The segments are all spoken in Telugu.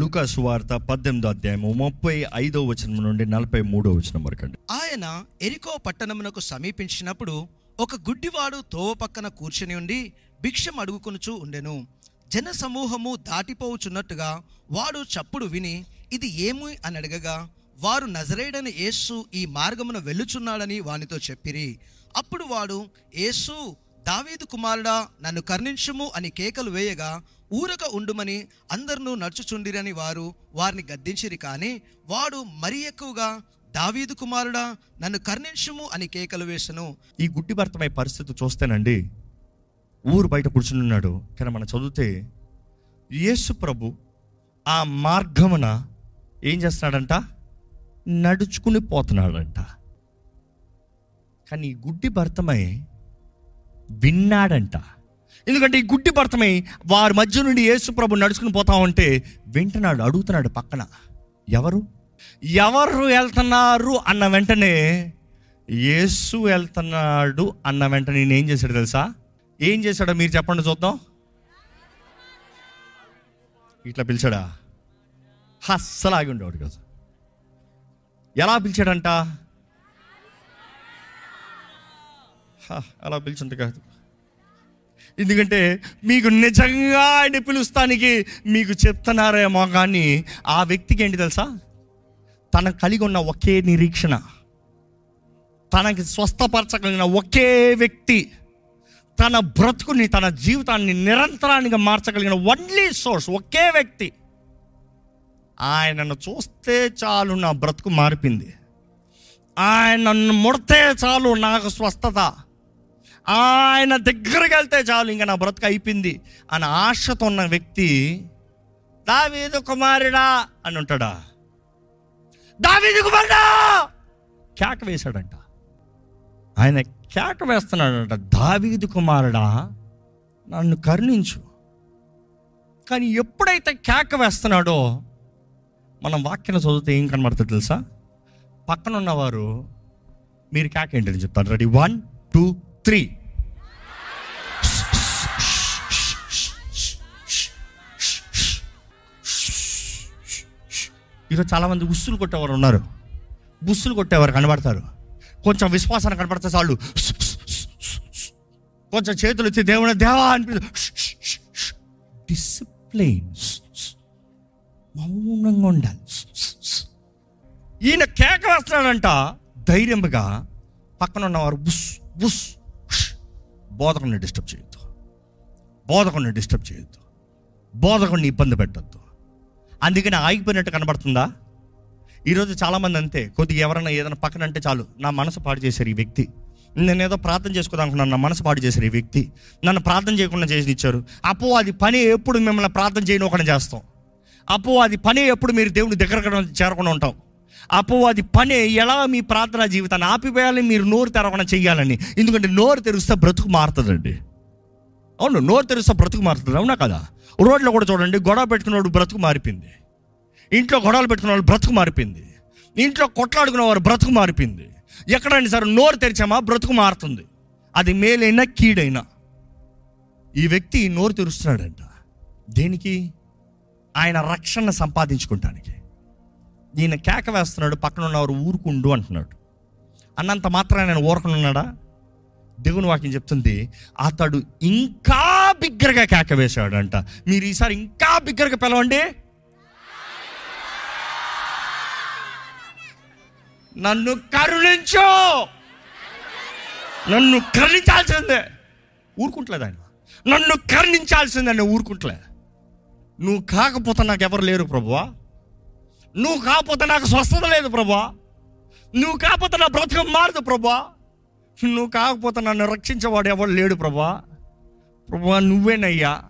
లూకాసు వార్త పద్దెనిమిదో అధ్యాయము ముప్పై ఐదో వచనం నుండి నలభై మూడో వచనం వరకు అండి. ఆయన ఎరికో పట్టణమునకు సమీపించినప్పుడు ఒక గుడ్డివాడు తోవ పక్కన కూర్చుని ఉండి భిక్షం అడుగుకొనుచూ ఉండెను. జన సమూహము దాటిపోవుచున్నట్టుగా వాడు చప్పుడు విని ఇది ఏమి? అని అడగగా వారు నజరేడని యేసు ఈ మార్గమున వెళ్ళుచున్నాడని వానితో చెప్పిరి. అప్పుడు వాడు యేసు దావీదు కుమారుడా నన్ను కర్ణించుము అని కేకలు వేయగా ఊరక ఉండుమని అందరినూ నడుచుచుండిరని వారు వారిని గద్దించిరి కానీ వాడు మరీ ఎక్కువగా దావీదు కుమారుడా నన్ను కర్ణించుము అని కేకలు వేసను. ఈ గుడ్డి భర్తమై పరిస్థితి చూస్తేనండి ఊరు బయట కూర్చుని ఉన్నాడు. కానీ మనం చదివితే యేసు ప్రభు ఆ మార్గమున ఏం చేస్తున్నాడంట? నడుచుకుని పోతున్నాడంట. కానీ గుడ్డి భర్తమై విన్నాడంట. ఎందుకంటే ఈ గుడ్డి భర్తమై వారి మధ్య నుండి యేసు ప్రభు నడుచుకుని పోతా ఉంటే వింటున్నాడు అడుగుతున్నాడు పక్కన ఎవరు? ఎవరు వెళ్తున్నారు అన్న వెంటనే యేసు వెళ్తున్నాడు అన్న వెంటనే నేను ఏం చేశాడు తెలుసా? ఏం చేశాడో మీరు చెప్పండి చూద్దాం. ఇట్లా పిలిచాడా? అస్సలు ఆగి ఉండేవాడు కదా ఎలా పిలిచాడంట? హ, అలా పిలిచింది కాదు. ఎందుకంటే మీకు నిజంగా ఆయన పిలుస్తానికి మీకు చెప్తున్నారేమో కానీ ఆ వ్యక్తికి ఏంటి తెలుసా? తన కలిగి ఉన్న ఒకే నిరీక్షణ తనకి స్వస్థపరచగలిగిన ఒకే వ్యక్తి తన బ్రతుకుని తన జీవితాన్ని నిరంతరానికి మార్చగలిగిన ఓన్లీ సోర్స్ ఒకే వ్యక్తి. ఆయనను చూస్తే చాలు నా బ్రతుకు మారిపోయింది. ఆయన నన్ను ముడితే చాలు నాకు స్వస్థత. ఆయన దగ్గరికి వెళ్తే చాలు ఇంకా నా బ్రతుకు అయిపోయింది అని ఆశతో ఉన్న వ్యక్తి దావీదు కుమారుడా అని ఉంటాడా? దావీదు కుమారుడా! కేక వేశాడంట. ఆయన కేక వేస్తున్నాడంట దావీదు కుమారుడా నన్ను కరుణించు. కానీ ఎప్పుడైతే కేక వేస్తున్నాడో మనం వాక్యం చదివితే ఏం కనబడుతుంది తెలుసా? పక్కన ఉన్నవారు మీరు కేక ఏంటని చెప్తారు? రెడీ? One two three. ఈరోజు చాలామంది ఉస్సులు కొట్టేవారు ఉన్నారు. బుస్సులు కొట్టేవారు కనబడతారు. కొంచెం విశ్వాసాన్ని కనబడితే చాలు. కొంచెం చేతులు వచ్చి దేవుని దేవా అనిపి డిసిప్లైన్ మౌనంగా ఉండాలి. ఈయన కేక వేస్తున్నాడంట. ధైర్యంగా పక్కన ఉన్నవారు బుస్ బుస్ బోధకుని డిస్టర్బ్ చేయొద్దు. బోధకుని డిస్టర్బ్ చేయొద్దు. బోధకుని ఇబ్బంది పెట్టద్దు. అందుకని ఆగిపోయినట్టు కనబడుతుందా? ఈరోజు చాలామంది అంతే. కొద్దిగా ఎవరైనా ఏదైనా పక్కన అంటే చాలు. నా మనసు పాడు చేశారు ఈ వ్యక్తి. నేను ఏదో ప్రార్థన చేసుకోదాం అనుకున్నాను. నా మనసు పాడు చేశారు ఈ వ్యక్తి. నన్ను ప్రార్థన చేయకుండా చేసి ఇచ్చారు అపో అది పని ఎప్పుడు మిమ్మల్ని ప్రార్థన చేయని ఒకటి చేస్తాం. అపో అది పని ఎప్పుడు మీరు దేవుని దగ్గర చేరకుండా ఉంటాం. అపో అది పని ఎలా మీ ప్రార్థనా జీవితాన్ని ఆపివేయాలని మీరు నోరు తెరవకుండా చేయాలని ఎందుకంటే నోరు తెరిస్తే బ్రతుకు మారుతుందండి. అవును నోరు తెరిస్తే బ్రతుకు మారుతుంది అవునా కదా? రోడ్లో కూడా చూడండి గొడవ పెట్టుకున్నవాడు బ్రతుకు మారిపోయింది ఇంట్లో గొడవలు పెట్టుకున్న వాళ్ళు బ్రతుకు మారిపోయింది ఇంట్లో కొట్లాడుకున్న వారు బ్రతుకు మారిపోయింది ఎక్కడైనా సరే నోరు తెరిచామా బ్రతుకు మారుతుంది అది మేలైనా కీడైనా. ఈ వ్యక్తి నోరు తెరుస్తున్నాడంట. దేనికి? ఆయన రక్షణ సంపాదించుకుంటానికి. ఈయన కేక వేస్తున్నాడు పక్కన ఉన్నవారు ఊరుకుండు అంటున్నాడు. అన్నంత మాత్రం నేను ఊరకుండా దేవుని వాక్యం చెప్తుంది అతడు ఇంకా బిగ్గరగా కేక వేశాడంట. మీరు ఈసారి ఇంకా బిగ్గరగా పిలవండి. నన్ను కరుణించు. నన్ను కరుణించాల్సిందే. ఊరుకుంటలేదు ఆయన? నన్ను కరుణించాల్సిందే నేను ఊరుకుంటలే. నువ్వు కాకపోతే నాకు ఎవరు లేరు ప్రభువా? నువ్వు కాకపోతే నాకు స్వస్థత లేదు ప్రభువా? నువ్వు కాకపోతే నా బ్రతకం మారదు ప్రభువా? నువ్వు కాకపోతే నన్ను రక్షించేవాడు ఎవడు లేడు ప్రభా. ప్రభువా నువ్వేనయ్యా.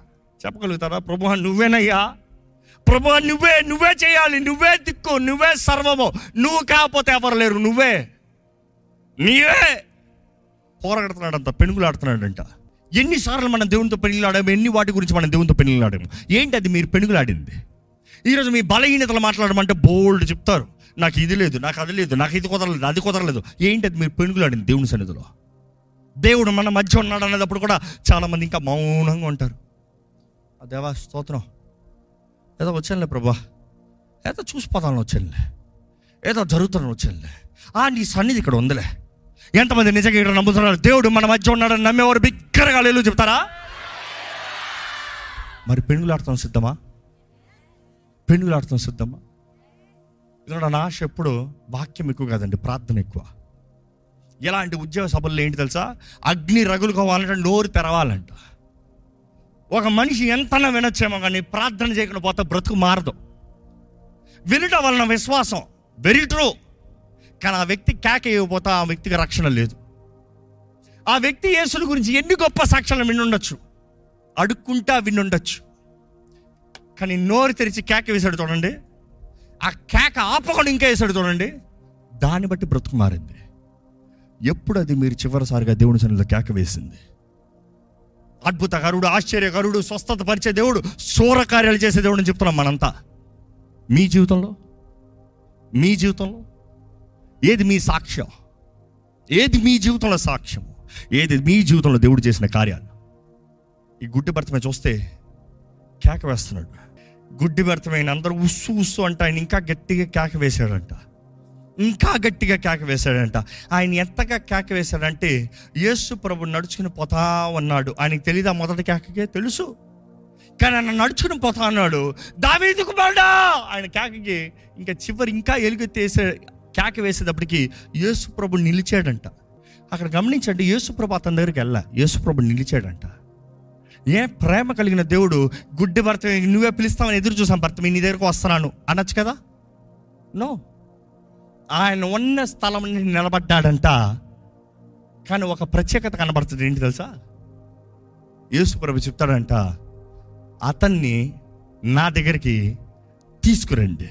చెప్పగలుగుతారా? ప్రభువా నువ్వేనయ్యా. ప్రభువా నువ్వే నువ్వే చేయాలి. నువ్వే దిక్కు నువ్వే సర్వము. నువ్వు కాకపోతే ఎవరు లేరు. నువ్వే. నీవే. పోరాడుతున్నాడంట పెనుగులాడుతున్నాడంట. ఎన్నిసార్లు మనం దేవునితో పెనుగులాడాము? ఎన్ని వాటి గురించి మనం దేవునితో పెనుగులాడాము? ఏంటి అది మీరు పెనుగులాడింది? ఈరోజు మీ బలహీనతలు మాట్లాడమంటే బోల్డ్ చెప్తారు. నాకు ఇది లేదు నాకు అది లేదు నాకు ఇది కుదరలేదు అది కుదరలేదు. ఏంటి అది మీరు పెనుగులాడింది దేవుని సన్నిధిలో? దేవుడు మన మధ్య ఉన్నాడు అనేటప్పుడు కూడా చాలామంది ఇంకా మౌనంగా ఉంటారు. ఆ దేవా స్తోత్రం. ఏదో వచ్చానులే ప్రభా. ఏదో చూసిపోతాను వచ్చానులే. ఏదో జరుగుతాను వచ్చానులే. ఆ నీ సన్నిధి ఇక్కడ ఉందిలే. ఎంతమంది నిజంగా ఇక్కడ నమ్ముతున్నారు? దేవుడు మన మధ్య ఉన్నాడని నమ్మేవారు బిగ్గరగా లేలు చెప్తారా? మరి పెనుగులాడతాం సిద్ధమా? పెనుగులాడతాం సిద్ధమా? నా ఆశ ఎప్పుడు? వాక్యం ఎక్కువ కాదండి ప్రార్థన ఎక్కువ. ఎలాంటి ఉద్యోగ సభల్లో ఏంటి తెలుసా? అగ్ని రగులు కావాలంటే నోరు తెరవాలంట. ఒక మనిషి ఎంతనా వినొచ్చేమో కానీ ప్రార్థన చేయకుండా పోతే బ్రతుకు మారదు. వినటం వలన విశ్వాసం వెరీ ట్రూ కానీ ఆ వ్యక్తి కేక ఇవ్వకపోతే ఆ వ్యక్తికి రక్షణ లేదు. ఆ వ్యక్తి యేసుల గురించి ఎన్ని గొప్ప సాక్ష్యాలు వినుండొచ్చు అడుక్కుంటా వినుండొచ్చు కానీ నోరు తెరిచి కేక వేసాడు చూడండి. ఆ కేక ఆపకుండా ఇంకా వేసాడు చూడండి. దాన్ని బట్టి బ్రతుకు మారింది. ఎప్పుడు అది మీరు చివరిసారిగా దేవుని సన్నిధిలో కేక వేసింది? అద్భుతకరుడు ఆశ్చర్యకరుడు స్వస్థత పరిచే దేవుడు శూర కార్యాలు చేసే దేవుడు అని చెప్తున్నాం మనంతా. మీ జీవితంలో? మీ జీవితంలో? ఏది మీ సాక్ష్యం? ఏది మీ జీవితంలో సాక్ష్యం ఏది మీ జీవితంలో దేవుడు చేసిన కార్యాలు? ఈ గుడ్డి భర్త మీద చూస్తే కేక వేస్తున్నాడు. గుడ్డి వ్యర్థమైన అందరూ ఉస్సు ఉస్సు అంట ఆయన ఇంకా గట్టిగా కేక వేశాడంట. ఇంకా గట్టిగా కేక వేశాడంట. ఆయన ఎంతగా కేక వేశాడంటే యేసు ప్రభు నడుచుకుని పోతా ఉన్నాడు. ఆయనకి తెలియదా మొదటి కేకకే? తెలుసు. కానీ ఆయన నడుచుకుని పోతా అన్నాడు దావీదు కుమారుడా! ఆయన కేకకి ఇంకా చివరి ఇంకా ఎలుగెత్తేసే కేక వేసేటప్పటికి యేసు ప్రభు నిలిచాడంట. అక్కడ గమనించండి యేసు ప్రభు అతని దగ్గరికి వెళ్ళా. యేసు ప్రభు నిలిచాడంట. ఏ ప్రేమ కలిగిన దేవుడు గుడ్డి భర్త నువ్వే పిలుస్తావని ఎదురు చూసాం భర్త మీ నీ దగ్గరకు వస్తున్నాను. అనొచ్చు కదా? నో. ఆయన ఉన్న స్థలం నిలబడ్డాడంట. కానీ ఒక ప్రత్యేకత కనబడుతుంది. ఏంటి తెలుసా? యేసుప్రభు చెప్తాడంట అతన్ని నా దగ్గరికి తీసుకురండి.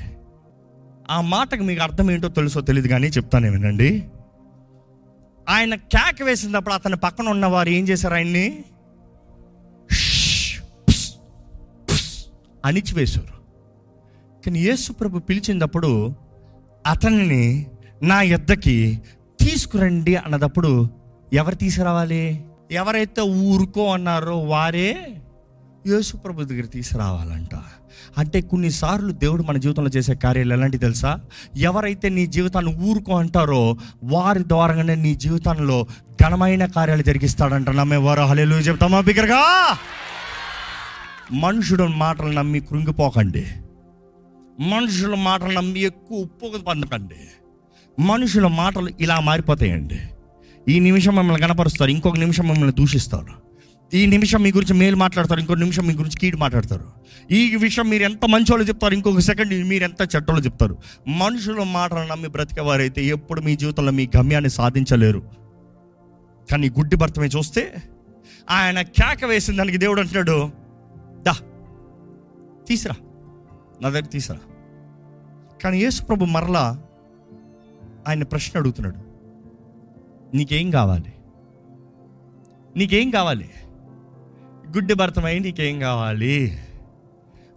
ఆ మాటకు మీకు అర్థం ఏంటో తెలుసో తెలియదు కానీ చెప్తాను వినండి. ఆయన కేక వేసినప్పుడు అతని పక్కన ఉన్నవారు ఏం చేశారు ఆయన్ని? అణిచివేశారు. కానీ యేసు ప్రభు పిలిచినప్పుడు అతన్ని నా ఎద్దకి తీసుకురండి అన్నదప్పుడు ఎవరు తీసుకురావాలి? ఎవరైతే ఊరుకో అన్నారో వారే యేసుప్రభు దగ్గర తీసుకురావాలంట. అంటే కొన్నిసార్లు దేవుడు మన జీవితంలో చేసే కార్యాలు ఎలాంటి తెలుసా? ఎవరైతే నీ జీవితాన్ని ఊరుకో అంటారో వారి ద్వారానే నీ జీవితంలో ఘనమైన కార్యాలు జరిగిస్తాడంట. నమ్మేవారు? హలేలు చెప్తామా? బిగ్గరగా? మనుషుడు మాటలు నమ్మి కృంగిపోకండి. మనుషుల మాటలు నమ్మి ఎక్కువ ఉప్పు పొందకండి. మనుషుల మాటలు ఇలా మారిపోతాయండి. ఈ నిమిషం మిమ్మల్ని కనపరుస్తారు ఇంకొక నిమిషం మిమ్మల్ని దూషిస్తారు. ఈ నిమిషం మీ గురించి మేలు మాట్లాడతారు ఇంకొక నిమిషం మీ గురించి కీడు మాట్లాడతారు. ఈ విషయం మీరు ఎంత మంచోళ్ళు చెప్తారు ఇంకొక సెకండ్ మీరు ఎంత చెడ్డోళ్ళు చెప్తారు. మనుషుల మాటలు నమ్మి బ్రతికేవారైతే ఎప్పుడు మీ జీవితంలో మీ గమ్యాన్ని సాధించలేరు. కానీ గుడ్డి భర్తమే చూస్తే ఆయన కేక వేసిన దానికి దేవుడు అంటున్నాడు తీసురా. నా దగ్గర తీసురా. కానీ యేసుప్రభు మరలా ఆయన ప్రశ్న అడుగుతున్నాడు. నీకేం కావాలి? నీకేం కావాలి? గుడ్డి భర్తమై నీకేం కావాలి?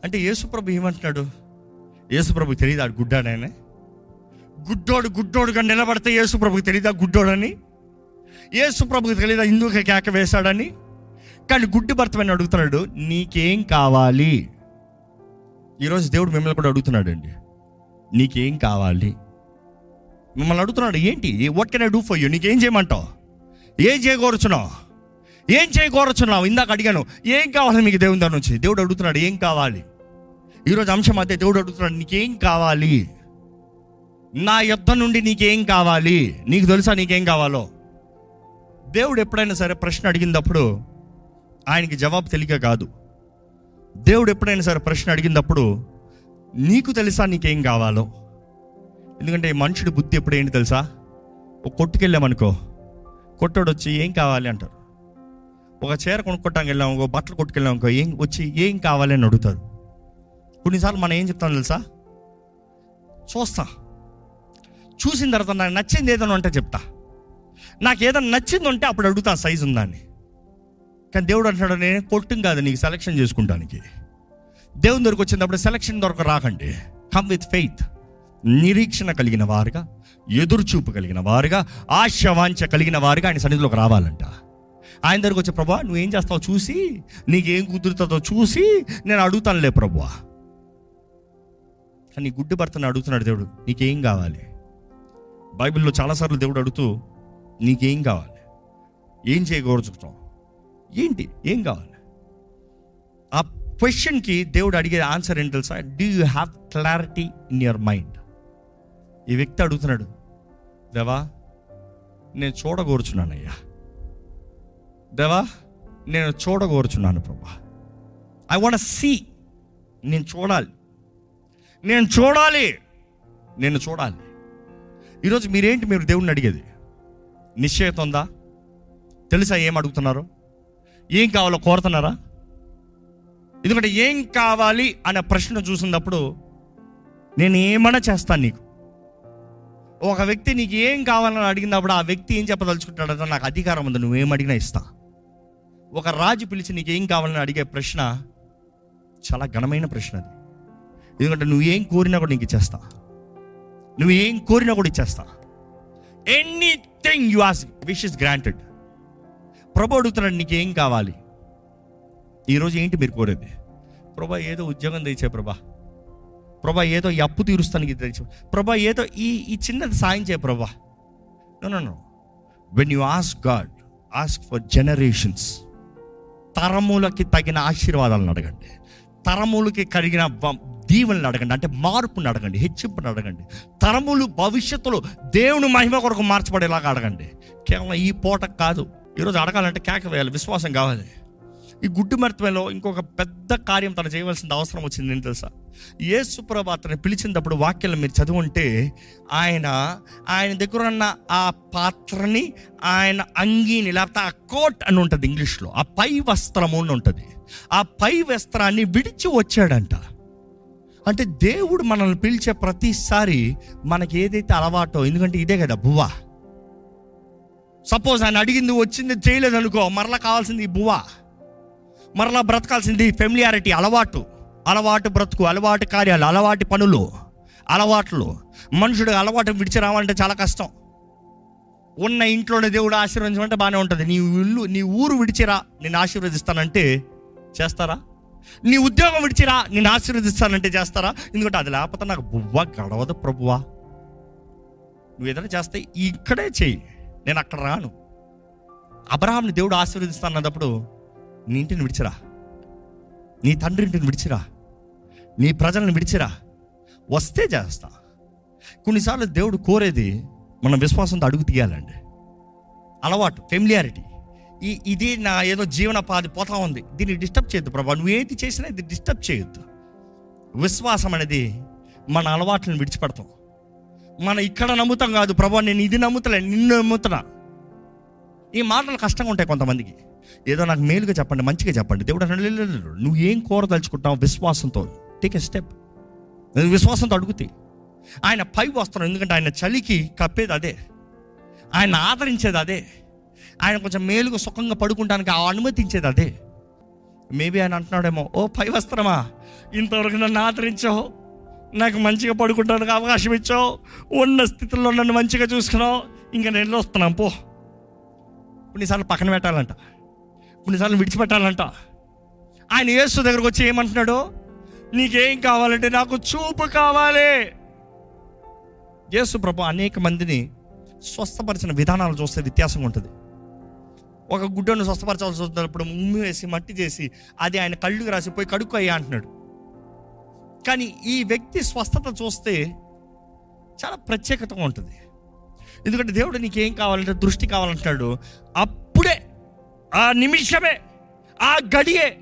అంటే యేసుప్రభు ఏమంటున్నాడు? యేసుప్రభుకి తెలియదా గుడ్డాడనే గుడ్డోడు గుడ్డోడుగా నిలబడితే యేసుప్రభుకి తెలియదా గుడ్డోడని? యేసుప్రభుకి తెలియదా ఇందుకు కేక వేశాడని? కానీ గుడ్డి భర్తమని అడుగుతున్నాడు నీకేం కావాలి? ఈరోజు దేవుడు మిమ్మల్ని కూడా అడుగుతున్నాడు అండి నీకేం కావాలి? మిమ్మల్ని అడుగుతున్నాడు ఏంటి? What can I do for you నీకేం చేయమంటావు? ఏం చేయకూరచున్నావు ఏం చేయకూరచున్నావు ఇందాక అడిగాను ఏం కావాలి మీకు దేవుని దాని నుంచి? దేవుడు అడుగుతున్నాడు ఏం కావాలి? ఈరోజు అంశం అదే దేవుడు అడుగుతున్నాడు నీకేం కావాలి? నా యుద్ధ నుండి నీకేం కావాలి? నీకు తెలుసా నీకేం కావాలో? దేవుడు ఎప్పుడైనా సరే ప్రశ్న అడిగినప్పుడు ఆయనకి జవాబు తెలియక కాదు. దేవుడు ఎప్పుడైనా సరే ప్రశ్న అడిగినప్పుడు నీకు తెలుసా నీకేం కావాలో? ఎందుకంటే మనుషుడి బుద్ధి ఎప్పుడు ఏంటి తెలుసా? ఒక కొట్టుకెళ్ళామనుకో కొట్టోడు వచ్చి ఏం కావాలి? అంటారు. ఒక చీర కొనుక్కోటానికి వెళ్ళాము ఒక బట్టలు కొట్టుకెళ్ళామనుకో ఏం వచ్చి ఏం కావాలి? అని అడుగుతారు. కొన్నిసార్లు మనం ఏం చెప్తాం తెలుసా? చూస్తా. చూసిన తర్వాత నాకు నచ్చింది ఏదైనా ఉంటే చెప్తా. నాకు ఏదైనా నచ్చింది ఉంటే అప్పుడు అడుగుతా సైజు ఉందని కానీ దేవుడు అంటున్నాడు నేను కొట్టుం కాదు నీకు సెలక్షన్ చేసుకుంటానికి. దేవుని దగ్గరకు వచ్చినప్పుడు సెలక్షన్ దొరక రాకండి. కమ్ విత్ ఫెయిత్ నిరీక్షణ కలిగిన వారుగా ఎదురుచూపు కలిగిన వారుగా ఆశవాంఛ కలిగిన వారుగా ఆయన సన్నిధిలోకి రావాలంట. ఆయన దగ్గరకు వచ్చే ప్రభా నువ్వేం చేస్తావు చూసి నీకేం కుదురుతుందో చూసి నేను అడుగుతానులే ప్రభా కానీ గుడ్డి భర్తను అడుగుతున్నాడు దేవుడు నీకేం కావాలి? బైబిల్లో చాలాసార్లు దేవుడు అడుగుతూ నీకేం కావాలి? ఏం చేయకూడచుకుంటాం ఏంటి? ఏం కావాలి? ఆ క్వశ్చన్కి దేవుడు అడిగే ఆన్సర్ ఏంటి తెలుసా? Do you have clarity in your mind ఈ వ్యక్తి అడుగుతున్నాడు దేవా నేను చూడగోరుచున్నాను అయ్యా దేవా నేను చూడగోరుచున్నాను ప్రభా. ఐ వాంట్ సీ నేను చూడాలి. నేను చూడాలి. నేను చూడాలి. ఈరోజు మీరేంటి మీరు దేవుడిని అడిగేది? నిశ్చయత ఉందా? తెలుసా ఏం అడుగుతున్నారు? ఏం కావాలో కోరుతున్నారా? ఎందుకంటే ఏం కావాలి అనే ప్రశ్న చూసినప్పుడు నేను ఏమైనా చేస్తాను నీకు. ఒక వ్యక్తి నీకు ఏం కావాలని అడిగినప్పుడు ఆ వ్యక్తి ఏం చెప్పదలుచుకుంటాడంటే నాకు అధికారం ఉంది నువ్వేం అడిగినా ఇస్తా. ఒక రాజు పిలిచి నీకు ఏం కావాలని అడిగే ప్రశ్న చాలా ఘనమైన ప్రశ్న అది. ఎందుకంటే నువ్వు ఏం కోరినా కూడా నీకు ఇచ్చేస్తా. నువ్వు ఏం కోరినా కూడా ఇచ్చేస్తా. Anything you as wish is granted. ప్రభు అడుగుతున్నాడు నీకు ఏం కావాలి ఈరోజు ఏంటి మీరు కోరేది? ప్రభా ఏదో ఉద్యోగం తెచ్చే ప్రభా. ప్రభా ఏదో ఈ అప్పు తీరుస్తానికి తెచ్చు ప్రభా. ఏదో ఈ ఈ చిన్నది సాయం చేయ ప్రభా. No no when you ask god ask for generations తరములకి తగిన ఆశీర్వాదాలను అడగండి. తరములకి కలిగిన దీవెనలు అడగండి. అంటే మార్పుని అడగండి హెచ్చింపుని అడగండి. తరములు భవిష్యత్తులో దేవుని మహిమ కొరకు మార్చబడేలాగా అడగండి. కేవలం ఈ పూట కాదు. ఈరోజు అడగాలంటే కేక వేయాలి విశ్వాసం కావాలి. ఈ గుడ్డు మర్త్వంలో ఇంకొక పెద్ద కార్యం తను చేయవలసిన అవసరం వచ్చింది నేను తెలుసా? యేసు ప్రభు అతను పిలిచినప్పుడు వాక్యాలు మీరు చదువుంటే ఆయన ఆయన దగ్గర ఉన్న ఆ పాత్రని ఆయన అంగీని లేకపోతే ఆ కోట్ అని ఉంటుంది ఇంగ్లీష్లో ఆ పై వస్త్రము అని ఉంటుంది. ఆ పై వస్త్రాన్ని విడిచి వచ్చాడంట. అంటే దేవుడు మనల్ని పిలిచే ప్రతిసారి మనకి ఏదైతే అలవాటో ఎందుకంటే ఇదే కదా బువ్వ. సపోజ్ ఆయన అడిగింది వచ్చింది చేయలేదు అనుకో మరలా కావాల్సింది ఈ బువ్వ మరలా బ్రతకాల్సింది ఫెమిలియారిటీ అలవాటు. అలవాటు బ్రతుకు అలవాటు కార్యాలు అలవాటి పనులు అలవాట్లు. మనుషుడు అలవాటు విడిచి రావాలంటే చాలా కష్టం. ఉన్న ఇంట్లోనే దేవుడు ఆశీర్వదించమంటే బాగానే ఉంటుంది. నీ ఇల్లు నీ ఊరు విడిచిరా నేను ఆశీర్వదిస్తానంటే చేస్తారా? నీ ఉద్యోగం విడిచిరా నేను ఆశీర్వదిస్తానంటే చేస్తారా? ఎందుకంటే అది లేకపోతే నాకు బువ్వ గడవదు ప్రభువా. నువ్వు ఏదైనా చేస్తే ఇక్కడే చెయ్యి. నేను అక్కడ రాను. అబ్రహాంని దేవుడు ఆశీర్వదిస్తానన్నప్పుడు నీ ఇంటిని విడిచిరా. నీ తండ్రి ఇంటిని విడిచిరా. నీ ప్రజలను విడిచిరా. వస్తే చేస్తా. కొన్నిసార్లు దేవుడు కోరేది మనం విశ్వాసంతో అడుగు తీయాలండి. అలవాటు ఫెమిలియారిటీ ఈ ఇది నా ఏదో జీవనోపాధి పోతా ఉంది. దీన్ని డిస్టర్బ్ చేయొద్దు ప్రభా. నువ్వు ఏది చేసినా ఇది డిస్టర్బ్ చేయొద్దు. విశ్వాసం అనేది మన అలవాట్లను విడిచిపెడతాం. మన ఇక్కడ నమ్ముతాం కాదు. ప్రభా నేను ఇది నమ్ముతలే నిన్ను నమ్ముతున్నా. ఈ మాటలు కష్టంగా ఉంటాయి కొంతమందికి. ఏదో నాకు మేలుగా చెప్పండి మంచిగా చెప్పండి. దేవుడు అన్నాడు, నువ్వు ఏం కోరదలుచుకుంటావు విశ్వాసంతో టేక్ ఎ స్టెప్ విశ్వాసంతో అడుగుతాయి ఆయన పై వస్తున్నాడు ఎందుకంటే ఆయన చలికి కప్పేది అదే. ఆయన ఆదరించేది అదే. ఆయన కొంచెం మేలుగా సుఖంగా పడుకుంటానికి ఆ అనుమతించేది అదే. మేబీ ఆయన అంటున్నాడేమో ఓ పై వస్త్రమా ఇంతవరకు నన్ను ఆదరించావు. నాకు మంచిగా పడుకుంటానికి అవకాశం ఇచ్చావు. ఉన్న స్థితిలో నన్ను మంచిగా చూసుకున్నావు. ఇంకా నేను వెళ్ళి వస్తున్నాను పో. కొన్నిసార్లు పక్కన పెట్టాలంట. కొన్నిసార్లు విడిచిపెట్టాలంట. ఆయన యేసు దగ్గరకు వచ్చి ఏమంటున్నాడు? నీకేం కావాలంటే నాకు చూపు కావాలి. యేసు ప్రభు అనేక మందిని స్వస్థపరిచిన విధానాలు చూస్తే వ్యత్యాసం ఉంటుంది. ఒక గుడ్డను స్వస్థపరచాల్సి వచ్చినప్పుడు ఉమ్మి వేసి మట్టి చేసి అది ఆయన కళ్ళుకు రాసిపోయి కడుక్కు అయ్యా అంటున్నాడు. కానీ ఈ వ్యక్తి స్వస్థత చూస్తే చాలా ప్రత్యేకతగా ఉంటుంది. ఎందుకంటే దేవుడు నీకేం కావాలంటే దృష్టి కావాలంటాడు అప్పుడే ఆ నిమిషమే ఆ గడియే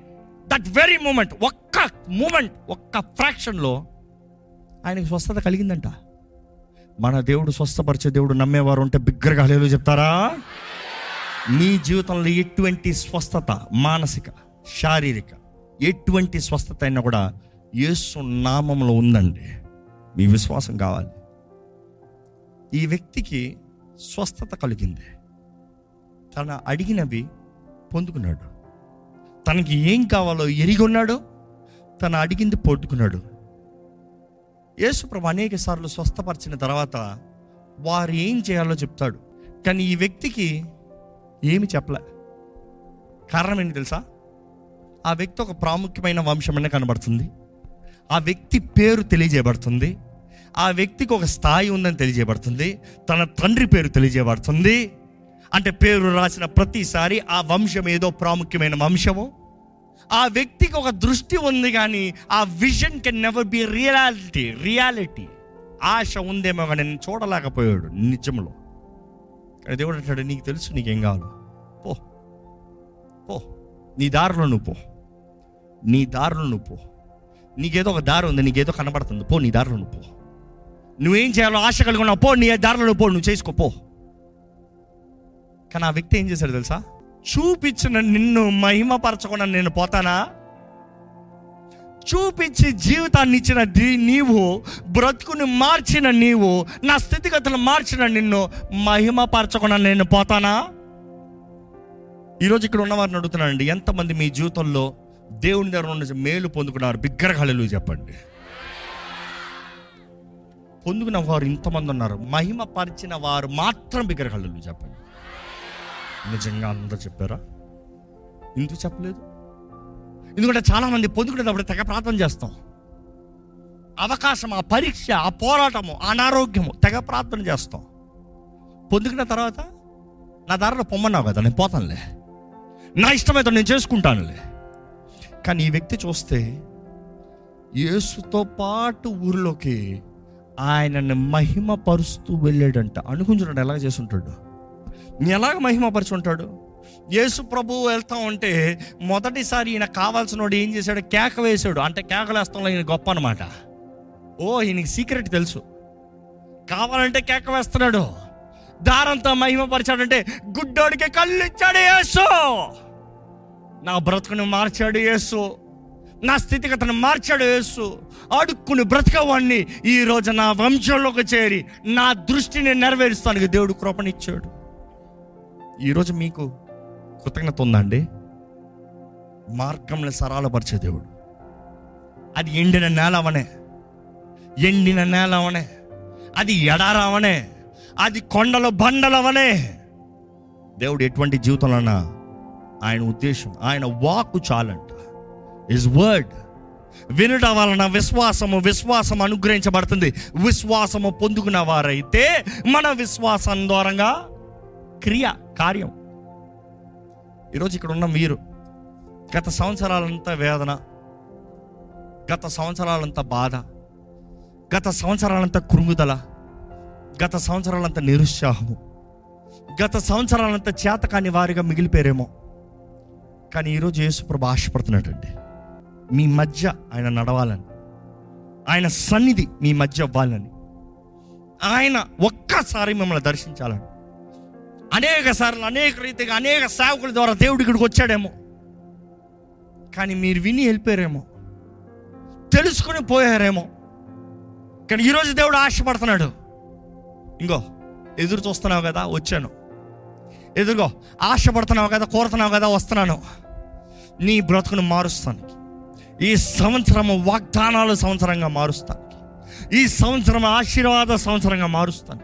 దట్ వెరీ మూమెంట్ ఒక్క మూమెంట్ ఒక్క ఫ్రాక్షన్లో ఆయనకి స్వస్థత కలిగిందంట. మన దేవుడు స్వస్థపరిచే దేవుడు నమ్మేవారు ఉంటే బిగ్గరగా లేదు చెప్తారా? మీ జీవితంలో ఎటువంటి స్వస్థత మానసిక శారీరక ఎటువంటి స్వస్థత అయినా కూడా యేసు నామంలో ఉందండి. మీ విశ్వాసం కావాలి. ఈ వ్యక్తికి స్వస్థత కలిగింది. తన అడిగినవి పొందుకున్నాడు. తనకి ఏం కావాలో ఎరిగొన్నాడు. తన తను అడిగింది పొట్టుకున్నాడు యేసుప్రభు అనేక సార్లు స్వస్థపరిచిన తర్వాత వారు ఏం చేయాలో చెప్తాడు. కానీ ఈ వ్యక్తికి ఏమి చెప్పలే. కారణం ఏంటి తెలుసా? ఆ వ్యక్తి ఒక ప్రాముఖ్యమైన వంశమనే కనబడుతుంది. ఆ వ్యక్తి పేరు తెలియజేయబడుతుంది. ఆ వ్యక్తికి ఒక స్థాయి ఉందని తెలియజేయబడుతుంది. తన తండ్రి పేరు తెలియజేయబడుతుంది. అంటే పేరు రాసిన ప్రతిసారి ఆ వంశం ఏదో ప్రాముఖ్యమైన వంశము. ఆ వ్యక్తికి ఒక దృష్టి ఉంది కానీ ఆ vision can never be reality reality. ఆశ ఉందేమో కానీ నేను చూడలేకపోయాడు నిజంలో. కానీ దేవుడు అంటాడు నీకు తెలుసు నీకేం కావాలో. పో. పో. నీ దారిలో నువ్వు పో. నీ దారిలో నువ్వు పో. నీకేదో ఒక దారి ఉంది నీకేదో కనబడుతుంది. పో నీ దారిలో నువ్వు పో. నువ్వేం చేయాలో ఆశ కలిగి ఉన్నావు పో నీ దారిలో నువ్వు పో నువ్వు చేసుకో పో. కానీ ఆ వ్యక్తి ఏం చేశాడు తెలుసా? చూపించిన నిన్ను మహిమపరచకుండా నేను పోతానా? చూపించి జీవితాన్ని ఇచ్చిన నీవు బ్రతుకుని మార్చిన నీవు నా స్థితిగతులు మార్చిన నిన్ను మహిమపరచకుండా నేను పోతానా? ఈరోజు ఇక్కడ ఉన్నవారిని అడుగుతున్నానండి ఎంతమంది మీ జీవితంలో దేవుని దగ్గర నుంచి మేలు పొందుకున్నారు. బిగ్గరగాలు చెప్పండి. పొందుకున్న వారు ఇంతమంది ఉన్నారు. మహిమ పరిచిన వారు మాత్రం బిగ్గరగాలు చెప్పండి. నిజంగా అందరూ చెప్పారా? ఎందుకు చెప్పలేదు? ఎందుకంటే చాలామంది పొందుకునేటప్పుడు తెగ ప్రార్థన చేస్తాం. అవకాశం ఆ పరీక్ష ఆ పోరాటము అనారోగ్యము తెగ ప్రార్థన చేస్తాం. పొందుకున్న తర్వాత నా దారిలో పొమ్మన్నావు కదా నేను పోతానులే. నా ఇష్టమైతే నేను చేసుకుంటానులే. కానీ ఈ వ్యక్తి చూస్తే యేసుతో పాటు ఊరిలోకి ఆయనను మహిమపరుస్తూ వెళ్ళాడంట. అనుకుంటున్నాడు ఎలాగ చేసుంటాడు. ఎలాగ మహిమపరిచి ఉంటాడు యేసు ప్రభు వెళ్తా ఉంటే మొదటిసారి ఈయన కావాల్సినోడు ఏం చేశాడు? కేక వేశాడు. అంటే కేకలేస్తాంలో ఈయన గొప్ప అనమాట ఓ ఈయనకి సీక్రెట్ తెలుసు. కావాలంటే కేక వేస్తున్నాడు. దారంతా మహిమపరిచాడంటే గుడ్డోడికి కళ్ళు ఇచ్చాడు యేసు. నా బ్రతుకుని మార్చాడు యేసు. నా స్థితిగతను మార్చాడు యేసు. అడుక్కుని బ్రతకవాణ్ణి ఈ రోజు నా వంశంలోకి చేరి నా దృష్టిని నెరవేరుస్తానికి దేవుడు కృపనిచ్చాడు. ఈరోజు మీకు కృతజ్ఞత ఉందండి మార్గంలో సరళపరిచే దేవుడు. అది ఎండిన నేల అవనే. ఎండిన నేల అవనే. అది ఎడారవనే అది కొండల బండలవనే దేవుడు ఎటువంటి జీవితంలోనా ఆయన ఉద్దేశం ఆయన వాక్కు చాలంట. ఇస్ వర్డ్ వినుట వలన విశ్వాసము విశ్వాసం అనుగ్రహించబడుతుంది. విశ్వాసము పొందుకున్న వారైతే మన విశ్వాసం ద్వారంగా క్రియ కార్యం. ఈరోజు ఇక్కడ ఉన్న మీరు గత సంవత్సరాలంతా వేదన గత సంవత్సరాలంతా బాధ గత సంవత్సరాలంతా కృంగుదల గత సంవత్సరాలంతా నిరుత్సాహము గత సంవత్సరాలంతా చేతకాని వారిగా మిగిలిపోయారేమో. కానీ ఈరోజు యేసుప్రభు ఆశపడుతున్నాడండి. మీ మధ్య ఆయన నడవాలని. ఆయన సన్నిధి మీ మధ్య అవ్వాలని. ఆయన ఒక్కసారి మిమ్మల్ని దర్శించాలని. అనేక సార్లు అనేక రీతిగా అనేక సేవకుల ద్వారా దేవుడి ఇక్కడికి వచ్చాడేమో. కానీ మీరు విని వెళ్ళిపోయారేమో. తెలుసుకుని పోయారేమో. కానీ ఈరోజు దేవుడు ఆశపడుతున్నాడు. ఇంకో ఎదురు చూస్తున్నావు కదా వచ్చాను. ఎదురుగో ఆశపడుతున్నావు కదా కోరుతున్నావు కదా వస్తున్నాను. నీ బ్రతుకును మారుస్తాను ఈ సంవత్సరము వాగ్దానాలు సంవత్సరంగా మారుస్తాను ఈ సంవత్సరం ఆశీర్వాద సంవత్సరంగా మారుస్తాను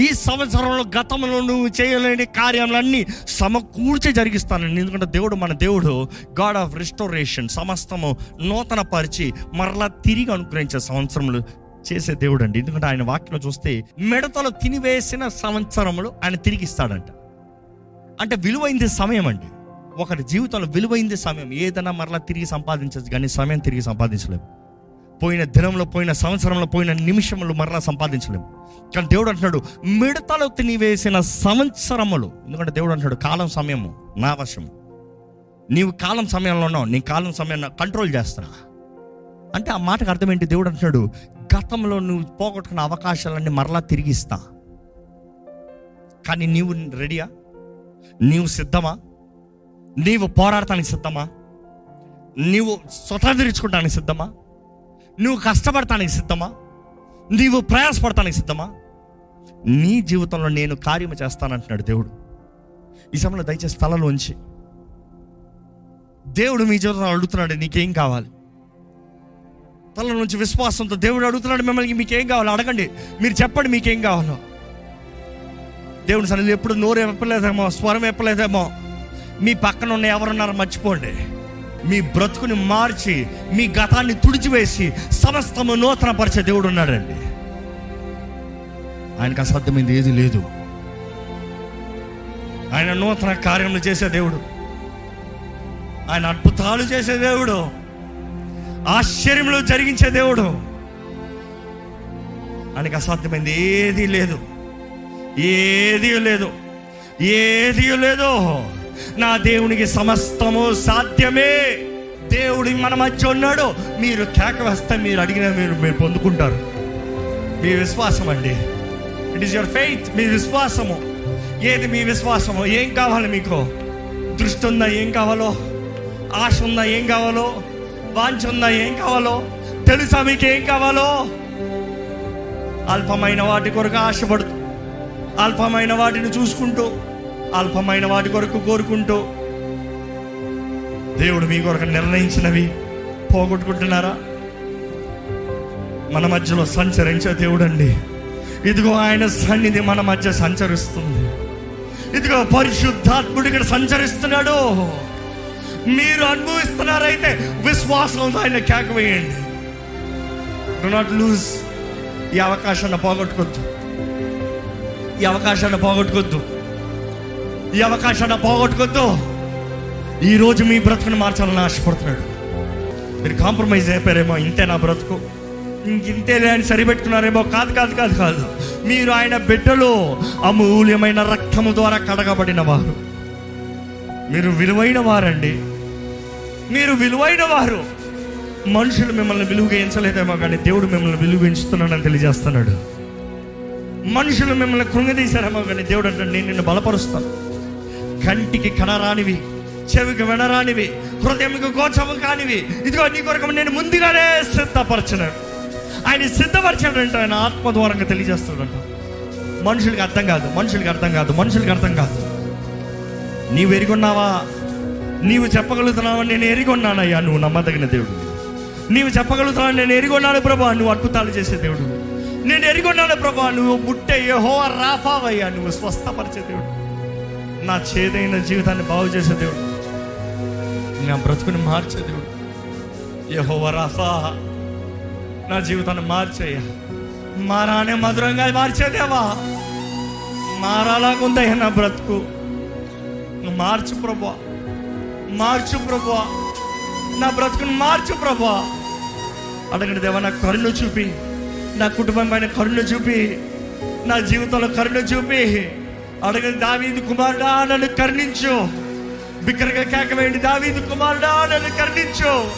ఈ సంవత్సరంలో గతంలో నువ్వు చేయలేని కార్యాలన్నీ సమకూర్చి జరిగిస్తానండి ఎందుకంటే దేవుడు మన దేవుడు గాడ్ ఆఫ్ రిస్టోరేషన్ సమస్తము నూతన పరిచి మరలా తిరిగి అనుగ్రహించే సంవత్సరములు చేసే దేవుడు అండి ఎందుకంటే ఆయన వాక్యం చూస్తే మిడతలు తినివేసిన సంవత్సరములు ఆయన తిరిగిస్తాడంట అంటే విలువైంది సమయం అండి. ఒకరి జీవితంలో విలువైంది సమయం. ఏదైనా మరలా తిరిగి సంపాదించచ్చు కానీ సమయం తిరిగి సంపాదించలేము. పోయిన దినంలో పోయిన సంవత్సరంలో పోయిన నిమిషంలో మరలా సంపాదించలేము. కానీ దేవుడు అంటున్నాడు మిడతలు తినివేసిన సంవత్సరములు. ఎందుకంటే దేవుడు అంటున్నాడు కాలం సమయము నా వశము. నీవు కాలం సమయంలో ఉన్నావు నీ కాలం సమయాన్ని కంట్రోల్ చేస్తున్నా. అంటే ఆ మాటకు అర్థం ఏంటి? దేవుడు అంటున్నాడు గతంలో నువ్వు పోగొట్టుకున్న అవకాశాలన్నీ మరలా తిరిగిస్తా కానీ నీవు రెడీయా? నీవు సిద్ధమా? నీవు పోరాడటానికి సిద్ధమా? నీవు స్వతంత్రించుకోవడానికి సిద్ధమా? నువ్వు కష్టపడటానికి సిద్ధమా? నీవు ప్రయాసపడటానికి సిద్ధమా? నీ జీవితంలో నేను కార్యము చేస్తానంటున్నాడు దేవుడు. ఈ సమయంలో దయచేసి స్థలంలో ఉంచి. దేవుడు మీ జీవితంలో అడుగుతున్నాడు నీకేం కావాలి? తల నుంచి విశ్వాసంతో దేవుడు అడుగుతున్నాడు మిమ్మల్ని మీకేం కావాలో? అడగండి. మీరు చెప్పండి మీకేం కావాలో? దేవుని సన్నిధి ఎప్పుడు నోరు ఎప్పలేదేమో స్వరం ఎప్పలేదేమో. మీ పక్కన ఉన్న ఎవరున్నారో మర్చిపోండి. మీ బ్రతుకుని మార్చి మీ గతాన్ని తుడిచివేసి సమస్తము నూతనపరిచే దేవుడు ఉన్నాడండి. ఆయనకు అసాధ్యమైంది ఏది లేదు. ఆయన నూతన కార్యములు చేసే దేవుడు. ఆయన అద్భుతాలు చేసే దేవుడు. ఆశ్చర్యములు జరిగించే దేవుడు. ఆయనకు అసాధ్యమైంది ఏది లేదు. ఏది లేదు. ఏది లేదు నా దేవునికి సమస్తము సాధ్యమే. దేవుడి మన మధ్య ఉన్నాడు. మీరు కేక వేస్తే మీరు అడిగిన మీరు మీరు పొందుకుంటారు. మీ విశ్వాసం అండి. ఇట్ ఈస్ యువర్ ఫెయిత్ మీ విశ్వాసము. ఏది మీ విశ్వాసము? ఏం కావాలి మీకు? దృష్టి ఉందా ఏం కావాలో? ఆశ ఉందా ఏం కావాలో? వాంఛ ఉందా ఏం కావాలో? తెలుసా మీకు ఏం కావాలో? అల్పమైన వాటి కొరకు ఆశపడుతూ అల్పమైన వాటిని చూసుకుంటూ అల్పమైన వాటి కొరకు కోరుకుంటూ దేవుడు మీ కొరకు నిర్ణయించినవి పోగొట్టుకుంటున్నారా? మన మధ్యలో సంచరించే దేవుడు అండి ఇదిగో ఆయన సన్నిధి మన మధ్య సంచరిస్తుంది. ఇదిగో పరిశుద్ధాత్ముడు ఇక్కడ సంచరిస్తున్నాడు. మీరు అనుభవిస్తున్నారైతే విశ్వాసం ఆయన కేక వేయండి డు నాట్ లూజ్ ఈ అవకాశాన్ని పోగొట్టుకోవద్దు ఈ అవకాశాన్ని పోగొట్టుకోద్దు. ఈ అవకాశాన్ని పోగొట్టుకోద్దు. ఈరోజు మీ బ్రతుకుని మార్చాలని ఆశపడుతున్నాడు. మీరు కాంప్రమైజ్ అయిపోయారేమో ఇంతే నా బ్రతుకు. ఇంకింతే అని సరిపెట్టుకున్నారేమో కాదు కాదు కాదు కాదు. మీరు ఆయన బిడ్డలో అమూల్యమైన రక్తము ద్వారా కడగబడిన వారు. మీరు విలువైన వారండి. మీరు విలువైన వారు. మనుషులు మిమ్మల్ని విలువగించలేదేమో కానీ దేవుడు మిమ్మల్ని విలువించుతున్నాడని తెలియజేస్తున్నాడు. మనుషులు మిమ్మల్ని కృంగదీశారేమో కానీ దేవుడు అంటే నేను నిన్ను బలపరుస్తాను. కంటికి కనరానివి చెవికి వినరానివి హృదయంకి గోచము కానివి. ఇదిగో నీ కొరకు నేను ముందుగానే సిద్ధపరచలేను ఆయన సిద్ధపరచాడంట ఆయన ఆత్మ ద్వారంగా తెలియజేస్తాడంట. మనుషులకి అర్థం కాదు మనుషులకి అర్థం కాదు మనుషులకి అర్థం కాదు. నీవు ఎరిగొన్నావా? నీవు చెప్పగలుగుతున్నావా? నేను ఎరిగొన్నానయ్యా నువ్వు నమ్మదగిన దేవుడు. నీవు చెప్పగలుగుతున్నావు? నేను ఎరిగొన్నాను ప్రభా నువ్వు అద్భుతాలు చేసే దేవుడు. నేను ఎరిగొన్నాను ప్రభా నువ్వు ముట్టే యహో రాఫావయ్యా నువ్వు స్వస్థపరిచే దేవుడు. నా చేదైన జీవితాన్ని బాగు చేసే దేవుడు. నా బ్రతుకుని మార్చే దేవుడు. యహో రాఫా నా జీవితాన్ని మార్చేయ్యా. మారానే మధురంగా మార్చేదేవా మారాలాగుందయ్యా నా బ్రతుకు. నువ్వు మార్చు ప్రభా. మార్చు ప్రభా. నా బ్రతుకుని మార్చు ప్రభా. అడగండి దేవా నా కరుణ చూపి. నా కుటుంబం పైన కరుణ చూపి నా జీవితంలో కరుణ చూపి అడగని దావీదు కుమారుడా నన్ను కరుణించు. బిక్కరగా కేక వేయండి దావీదు కుమారుడా నన్ను కరుణించు.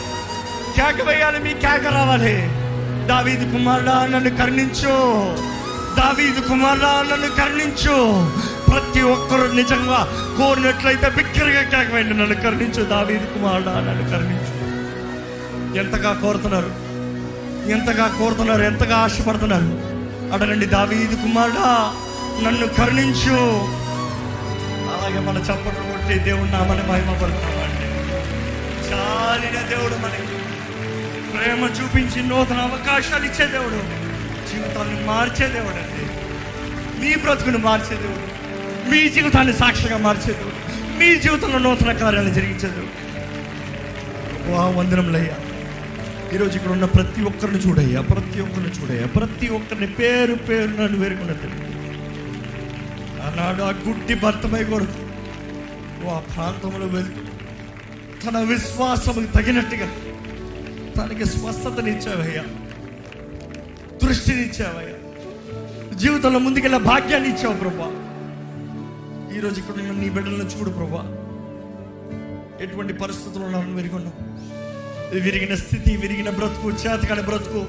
కేక వేయాలి మీ కేక రావాలి. దావీదు కుమారుడా నన్ను కరుణించు. దావీదు కుమారుడా నన్ను కరుణించు. ప్రతి ఒక్కరు నిజంగా కోరినట్లయితే బిక్కరగా కేక వేయండి నన్ను కరుణించు. దావీదు కుమారుడా నన్ను కరుణించు. ఎంతగా కోరుతున్నారు? ఎంతగా కోరుతున్నారు ఎంతగా ఆశపడుతున్నారు. అడగండి దావీదు కుమారుడా నన్ను కరుణించు. అలాగే మన చప్పట్లు కొట్టి దేవుడు నామని మహిమపడుతున్నామండి చాలిన దేవుడు మనకి. ప్రేమ చూపించి నూతన అవకాశాలు ఇచ్చే దేవుడు. జీవితాన్ని మార్చే దేవుడు అండి. మీ బ్రతుకును మార్చే దేవుడు. మీ జీవితాన్ని సాక్షిగా మార్చే దేవుడు. మీ జీవితంలో నూతన కార్యాలు జరిగించే దేవుడు. వా వందనములయ్యా. ఈరోజు ఇక్కడ ఉన్న ప్రతి ఒక్కరిని చూడయ్యా ప్రతి ఒక్కరిని చూడయ్యా ప్రతి ఒక్కరిని పేరు పేరు నన్ను వేరుకున్నట్టు దేవుడు ఆనాడు ఆ గుడ్డి భర్తమై కొడుకు ఆ ప్రాంతంలో వెళ్తూ తన విశ్వాసముకు తగినట్టుగా తనకి స్వస్థతనిచ్చావయ్యా దృష్టినిచ్చావయ్యా జీవితంలో ముందుకెళ్ళే భాగ్యాన్ని ఇచ్చావు ప్రభా. ఈరోజు ఇక్కడ నీ బిడ్డలను చూడు ప్రభా. ఎటువంటి పరిస్థితుల్లో నన్ను విరిగొన్నావు విరిగిన స్థితి విరిగిన బ్రతుకు చేతకాని బ్రతుకు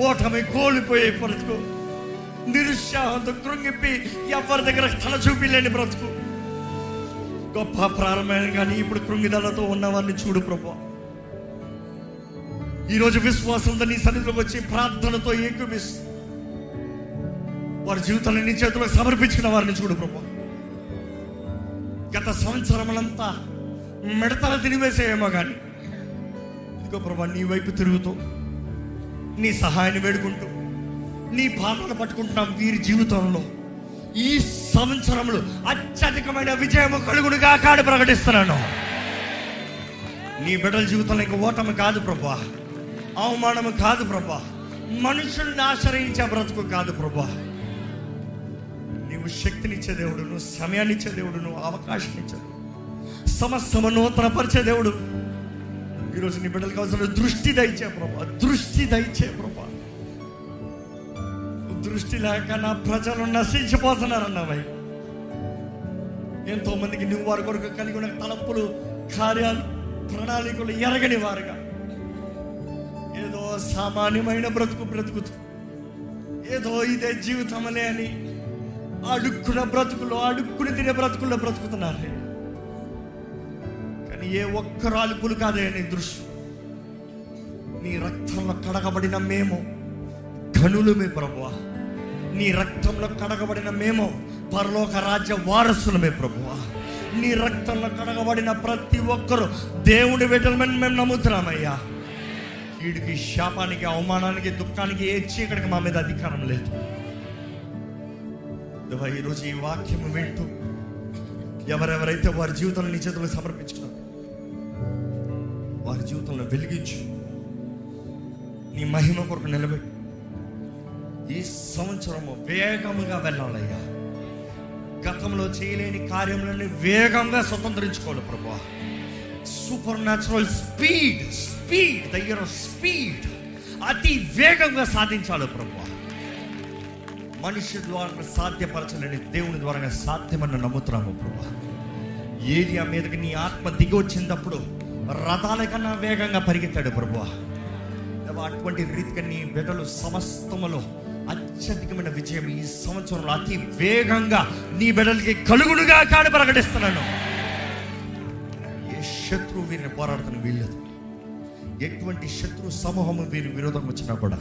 ఓటమి కోల్పోయే బ్రతుకు నిరుత్సాహంతో కృంగిప్పి ఎవరి దగ్గర తల చూపిలేని బ్రతుకు. గొప్ప ప్రారంభమైన కానీ ఇప్పుడు కృంగిదలతో ఉన్నవారిని చూడు ప్రభు. ఈరోజు విశ్వాసంతో నీ సన్నిధిలోకి వచ్చి ప్రార్థనతో ఏకమిస్తూ వారి జీవితాన్ని నీ చేతిలో సమర్పించిన వారిని చూడు ప్రభా. గత సంవత్సరములంతా మిడతలు తినివేసేయేమో కానీ ఇదిగో ప్రభా నీ వైపు తిరుగుతూ నీ సహాయాన్ని వేడుకుంటూ నీ పాత్రను పట్టుకుంటున్నాం వీరి జీవితంలో. ఈ సంవత్సరంలో అత్యధికమైన విజయము కలుగుడుగా కాడు ప్రకటిస్తున్నాను. నీ బిడ్డల జీవితంలో ఇంక ఓటమి కాదు ప్రభా అవమానము కాదు ప్రభా మనుషుల్ని ఆశ్రయించే బ్రతుకు కాదు ప్రభా. నీవు శక్తినిచ్చే దేవుడు నువ్వు సమయాన్నిచ్చే దేవుడు నువ్వు అవకాశం ఇచ్చే దేవుడు. సమస్తము నూతనపరిచే దేవుడు. ఈరోజు నీ బిడ్డలకు అవసరం దృష్టి దయచే ప్రభా దృష్టి దయచే ప్రభా. దృష్టి లేక నా ప్రజలు నశించిపోతున్నారన్నావై. ఎంతో మందికి నువ్వు వారి కొరకు కలిగి ఉన్న తలపులు కార్యాలు ప్రణాళికలు ఎరగని వారుగా. ఏదో సామాన్యమైన బ్రతుకు బ్రతుకుతూ ఏదో ఇదే జీవితం అని అడుక్కున్న బ్రతుకులో అడుక్కుని తినే బ్రతుకుల్లో బ్రతుకుతున్నారు. ఏ ఒక్కరు అలుపులు కాదే నీ దృష్టి నీ రక్తంలో కడగబడిన మేము ఘనులమే ప్రభువ. నీ రక్తంలో కడగబడిన మేము పరలోక రాజ్య వారసులమే ప్రభువ. నీ రక్తంలో కడగబడిన ప్రతి ఒక్కరు దేవుడి బిడ్డలమని మేము నమ్ముతున్నామయ్యా. వీడికి శాపానికి అవమానానికి దుఃఖానికి ఏ చీకటికి మా మీద అధికారం లేదు. ఈరోజు ఈ వాక్యం వింటూ ఎవరెవరైతే వారి జీవితంలో నీ చేతులు సమర్పించుకున్నారు వారి జీవితంలో వెలిగించు. నీ మహిమ కొరకు నిలబెట్టు. ఈ సంవత్సరము వేగముగా వెళ్ళాలయ్యా. గతంలో చేయలేని కార్యములన్నీ వేగంగా స్వతంత్రించుకోవాలి ప్రభా. సూపర్ న్యాచురల్ స్పీడ్ స్పీడ్ దగ్గర స్పీడ్ అతి వేగంగా సాధించాలి ప్రభు. మనిషి ద్వారా సాధ్యపరచలేని దేవుని ద్వారా సాధ్యమని నమ్ముతున్నాము ప్రభు. ఏరియా మీదకి నీ ఆత్మ దిగి వచ్చినప్పుడు రథాల కన్నా వేగంగా పరిగెత్తాడు ప్రభు అటువంటి రీతిగా నీ బిడ్డలు సమస్తములో అత్యధికమైన విజయం ఈ సంవత్సరంలో అతి వేగంగా నీ బిడ్డలకి కలుగుడుగా కాడి ప్రకటిస్తున్నాను. ఏ శత్రువు వీరిని పోరాడుతున్న వీళ్ళదు ఎటువంటి శత్రు సమూహము వీరి విరోధం వచ్చినా కూడా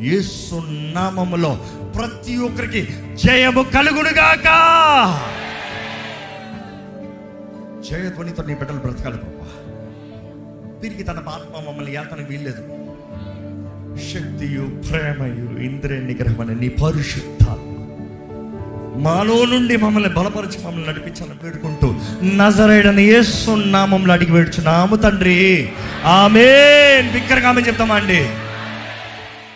యేసు నామములో ప్రతి ఒక్కరికి జయము కలుగుడుగాక జయధ్వనితో నీ బిడ్డలు బ్రతకాలి ప్రభా. తిరిగి తన ఆత్మ మమ్మల్ని యాతన వీల్లేదు. శక్తియు ప్రేమయు ఇంద్రియ నిగ్రహం నీ పరిశుద్ధ మాలో నుండి మమ్మల్ని బలపరిచి మమ్మల్ని నడిపించాలని వేడుకుంటూ నజరేడని ఏసున్నామంలో నామంలో అడిగి వేడుచున్నాము తండ్రి. ఆమె బిక్కరగా ఆమె చెప్తామా అండి